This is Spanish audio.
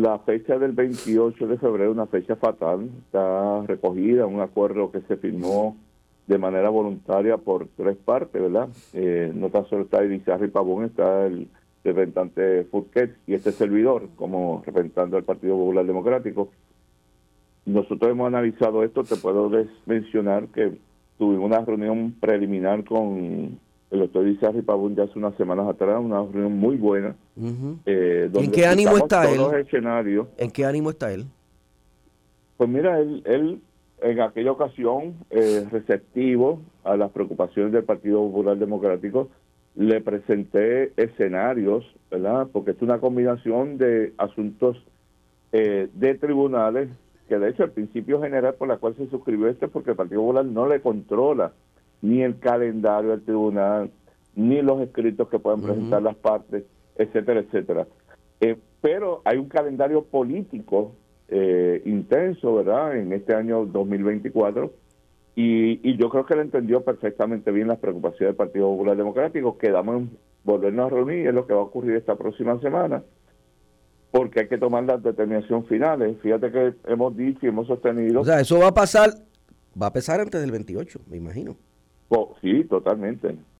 La fecha del 28 de febrero, una fecha fatal, está recogida un acuerdo que se firmó de manera voluntaria por tres partes, ¿verdad? Eh, no tan solo está Irizarry Pavón, está el representante Furquet y este servidor como representante del Partido Popular Democrático. Nosotros hemos analizado esto, te puedo mencionar que tuvimos una reunión preliminar con el doctor Irizarry Pavón ya hace unas semanas atrás, una reunión muy buena. Eh, ¿En qué ánimo está él? ¿En qué ánimo está él? Pues mira, él, él en aquella ocasión eh, receptivo a las preocupaciones del Partido Popular Democrático, le presenté escenarios, ¿verdad? Porque es una combinación de asuntos eh, de tribunales, que de hecho el principio general por la cual se suscribió este, porque el Partido Popular no le controla ni el calendario del tribunal, ni los escritos que pueden presentar las partes, etcétera, etcétera. Eh, pero hay un calendario político eh, intenso, ¿verdad?, en este año 2024. Y, y yo creo que él entendió perfectamente bien las preocupaciones del Partido Popular Democrático. Quedamos en volvernos a reunir, es lo que va a ocurrir esta próxima semana, porque hay que tomar las determinaciones finales. Fíjate que hemos dicho y hemos sostenido. O sea, eso va a pasar, va a pasar antes del 28, me imagino. Oh, sí, totalmente.